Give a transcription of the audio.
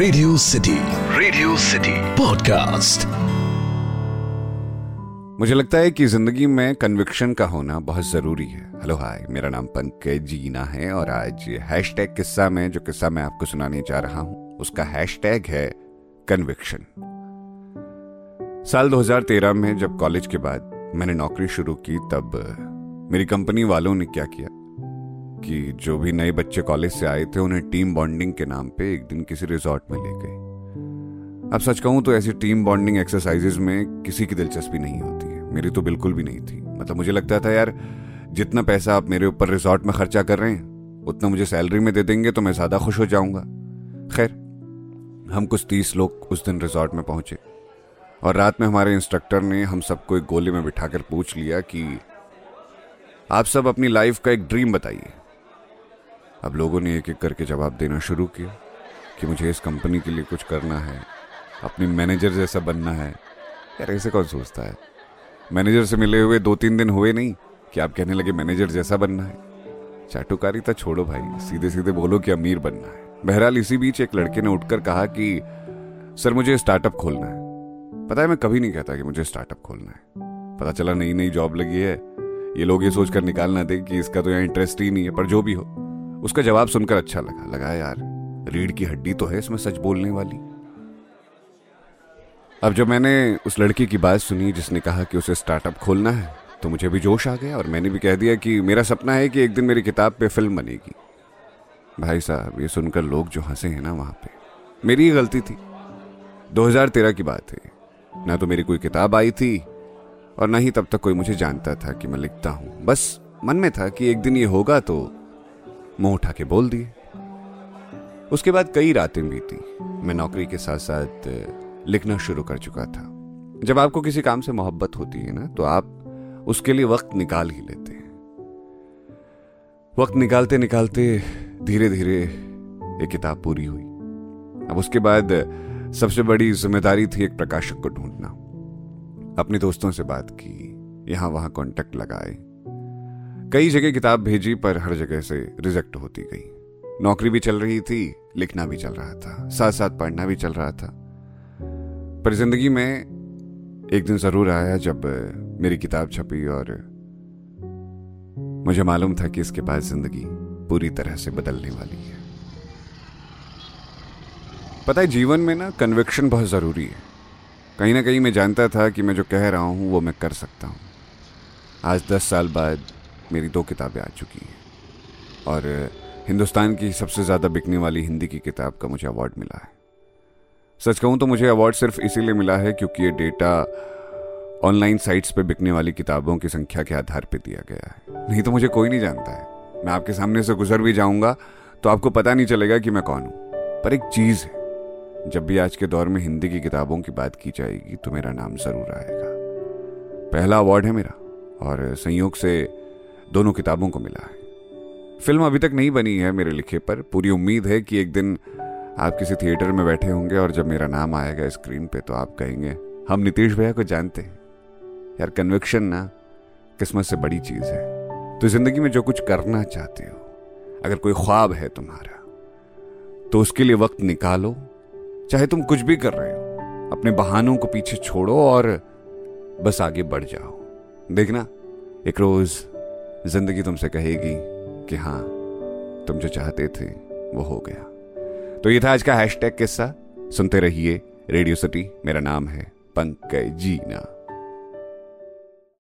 Radio city radio city podcast मुझे लगता है कि ज़िंदगी में कन्विक्शन का होना बहुत ज़रूरी है। हेलो हाय मेरा नाम पंकज जीना है और आज हैशटैग किस्सा में जो किस्सा मैं आपको सुनाने जा रहा हूँ उसका हैशटैग है कन्विक्शन साल 2013 में जब कॉलेज के बाद मैंने नौकरी शुरू की तब मेरी कंपनी वालों ने क्या किया? कि जो भी नए बच्चे कॉलेज से आए थे, उन्हें टीम बॉन्डिंग के नाम पे एक दिन किसी रिजॉर्ट में ले गए। अब सच कहूँ तो ऐसी टीम बॉन्डिंग एक्सरसाइजेज में किसी की दिलचस्पी नहीं होती है। मेरी तो बिल्कुल भी नहीं थी। मतलब मुझे लगता था, यार, जितना पैसा आप मेरे ऊपर रिजॉर्ट में खर्चा कर रहे हैं, उतना मुझे सैलरी में दे देंगे तो मैं ज़्यादा खुश हो जाऊँगा। खैर, हम कुछ तीस लोग उस दिन रिजॉर्ट में पहुँचे। और रात में हमारे इंस्ट्रक्टर ने हम सबको एक गोले में बिठाकर पूछ लिया कि, आप सब अपनी लाइफ का एक ड्रीम बताइए। अब लोगों ने एक एक करके जवाब देना शुरू किया कि मुझे इस कंपनी के लिए कुछ करना है, अपने मैनेजर जैसा बनना है। यार, ऐसे कौन सोचता है? मैनेजर से मिले हुए दो तीन दिन हुए नहीं कि आप कहने लगे मैनेजर जैसा बनना है। चाटुकारी तो छोड़ो भाई सीधे सीधे बोलो कि अमीर बनना है। बहरहाल, इसी बीच एक लड़के ने उठकर कहा कि, सर, मुझे स्टार्टअप खोलना है। पता है, मैं कभी नहीं कहता कि मुझे स्टार्टअप खोलना है। पता चला नई नई जॉब लगी है। ये लोग ये सोचकर निकाल ना दे कि इसका तो यहाँ इंटरेस्ट ही नहीं है, पर जो भी हो। उसका जवाब सुनकर अच्छा लगा। लगा, यार, रीढ़ की हड्डी तो है इसमें सच बोलने वाली। अब जब मैंने उस लड़की की बात सुनी जिसने कहा कि उसे स्टार्टअप खोलना है तो मुझे भी जोश आ गया और मैंने भी कह दिया कि मेरा सपना है कि एक दिन मेरी किताब पे फ़िल्म बनेगी। भाई साहब, ये सुनकर लोग जो हंसे हैं ना वहाँ पे, मेरी ही गलती थी। 2013 की बात है। ना तो मेरी कोई किताब आई थी और ना ही तब तक कोई मुझे जानता था कि मैं लिखता हूँ। बस मन में था कि एक दिन ये होगा तो मुँह उठा के बोल दिए। उसके बाद कई रातें बीती। मैं नौकरी के साथ साथ लिखना शुरू कर चुका था। जब आपको किसी काम से मोहब्बत होती है ना तो आप उसके लिए वक्त निकाल ही लेते हैं। वक्त निकालते निकालते धीरे धीरे ये किताब पूरी हुई। अब उसके बाद सबसे बड़ी ज़िम्मेदारी थी एक प्रकाशक को ढूंढना। अपने दोस्तों से बात की यहाँ वहाँ कांटेक्ट लगाए। कई जगह किताब भेजी पर हर जगह से रिजेक्ट होती गई। नौकरी भी चल रही थी, लिखना भी चल रहा था साथ साथ पढ़ना भी चल रहा था। पर ज़िंदगी में एक दिन ज़रूर आया जब मेरी किताब छपी और मुझे मालूम था कि इसके बाद ज़िंदगी पूरी तरह से बदलने वाली है। पता है, जीवन में ना कन्विक्शन बहुत ज़रूरी है। कहीं ना कहीं मैं जानता था कि मैं जो कह रहा हूँ, वो मैं कर सकता हूँ। आज दस साल बाद मेरी दो किताबें आ चुकी हैं। और, हिंदुस्तान की सबसे ज़्यादा बिकने वाली हिंदी की किताब का मुझे अवार्ड मिला है। सच कहूँ तो मुझे अवार्ड सिर्फ़ इसीलिए मिला है क्योंकि ये डेटा ऑनलाइन साइट्स पे बिकने वाली किताबों की संख्या के आधार पर दिया गया है। नहीं तो मुझे कोई नहीं जानता है। मैं आपके सामने से गुजर भी जाऊँगा तो आपको पता नहीं चलेगा कि मैं कौन हूँ। पर एक चीज़ है, जब भी आज के दौर में हिंदी की किताबों की बात की जाएगी तो मेरा नाम ज़रूर आएगा। पहला अवार्ड है मेरा, और संयोग से दोनों किताबों को मिला है। फ़िल्म अभी तक नहीं बनी है मेरे लिखे पर। पूरी उम्मीद है कि एक दिन आप किसी थिएटर में बैठे होंगे और जब मेरा नाम आएगा स्क्रीन पे तो आप कहेंगे, हम नीतीश भैया को जानते हैं। यार कन्विक्शन ना किस्मत से बड़ी चीज़ है। तो ज़िंदगी में जो कुछ करना चाहते हो, अगर कोई ख्वाब है तुम्हारा तो उसके लिए वक्त निकालो। चाहे तुम कुछ भी कर रहे हो, अपने बहानों को पीछे छोड़ो और बस आगे बढ़ जाओ। देखना, एक रोज ज़िंदगी तुमसे कहेगी कि हाँ तुम जो चाहते थे, वो हो गया। तो ये था आज का हैशटैग किस्सा। सुनते रहिए रेडियो सिटी मेरा नाम है पंकज जीना।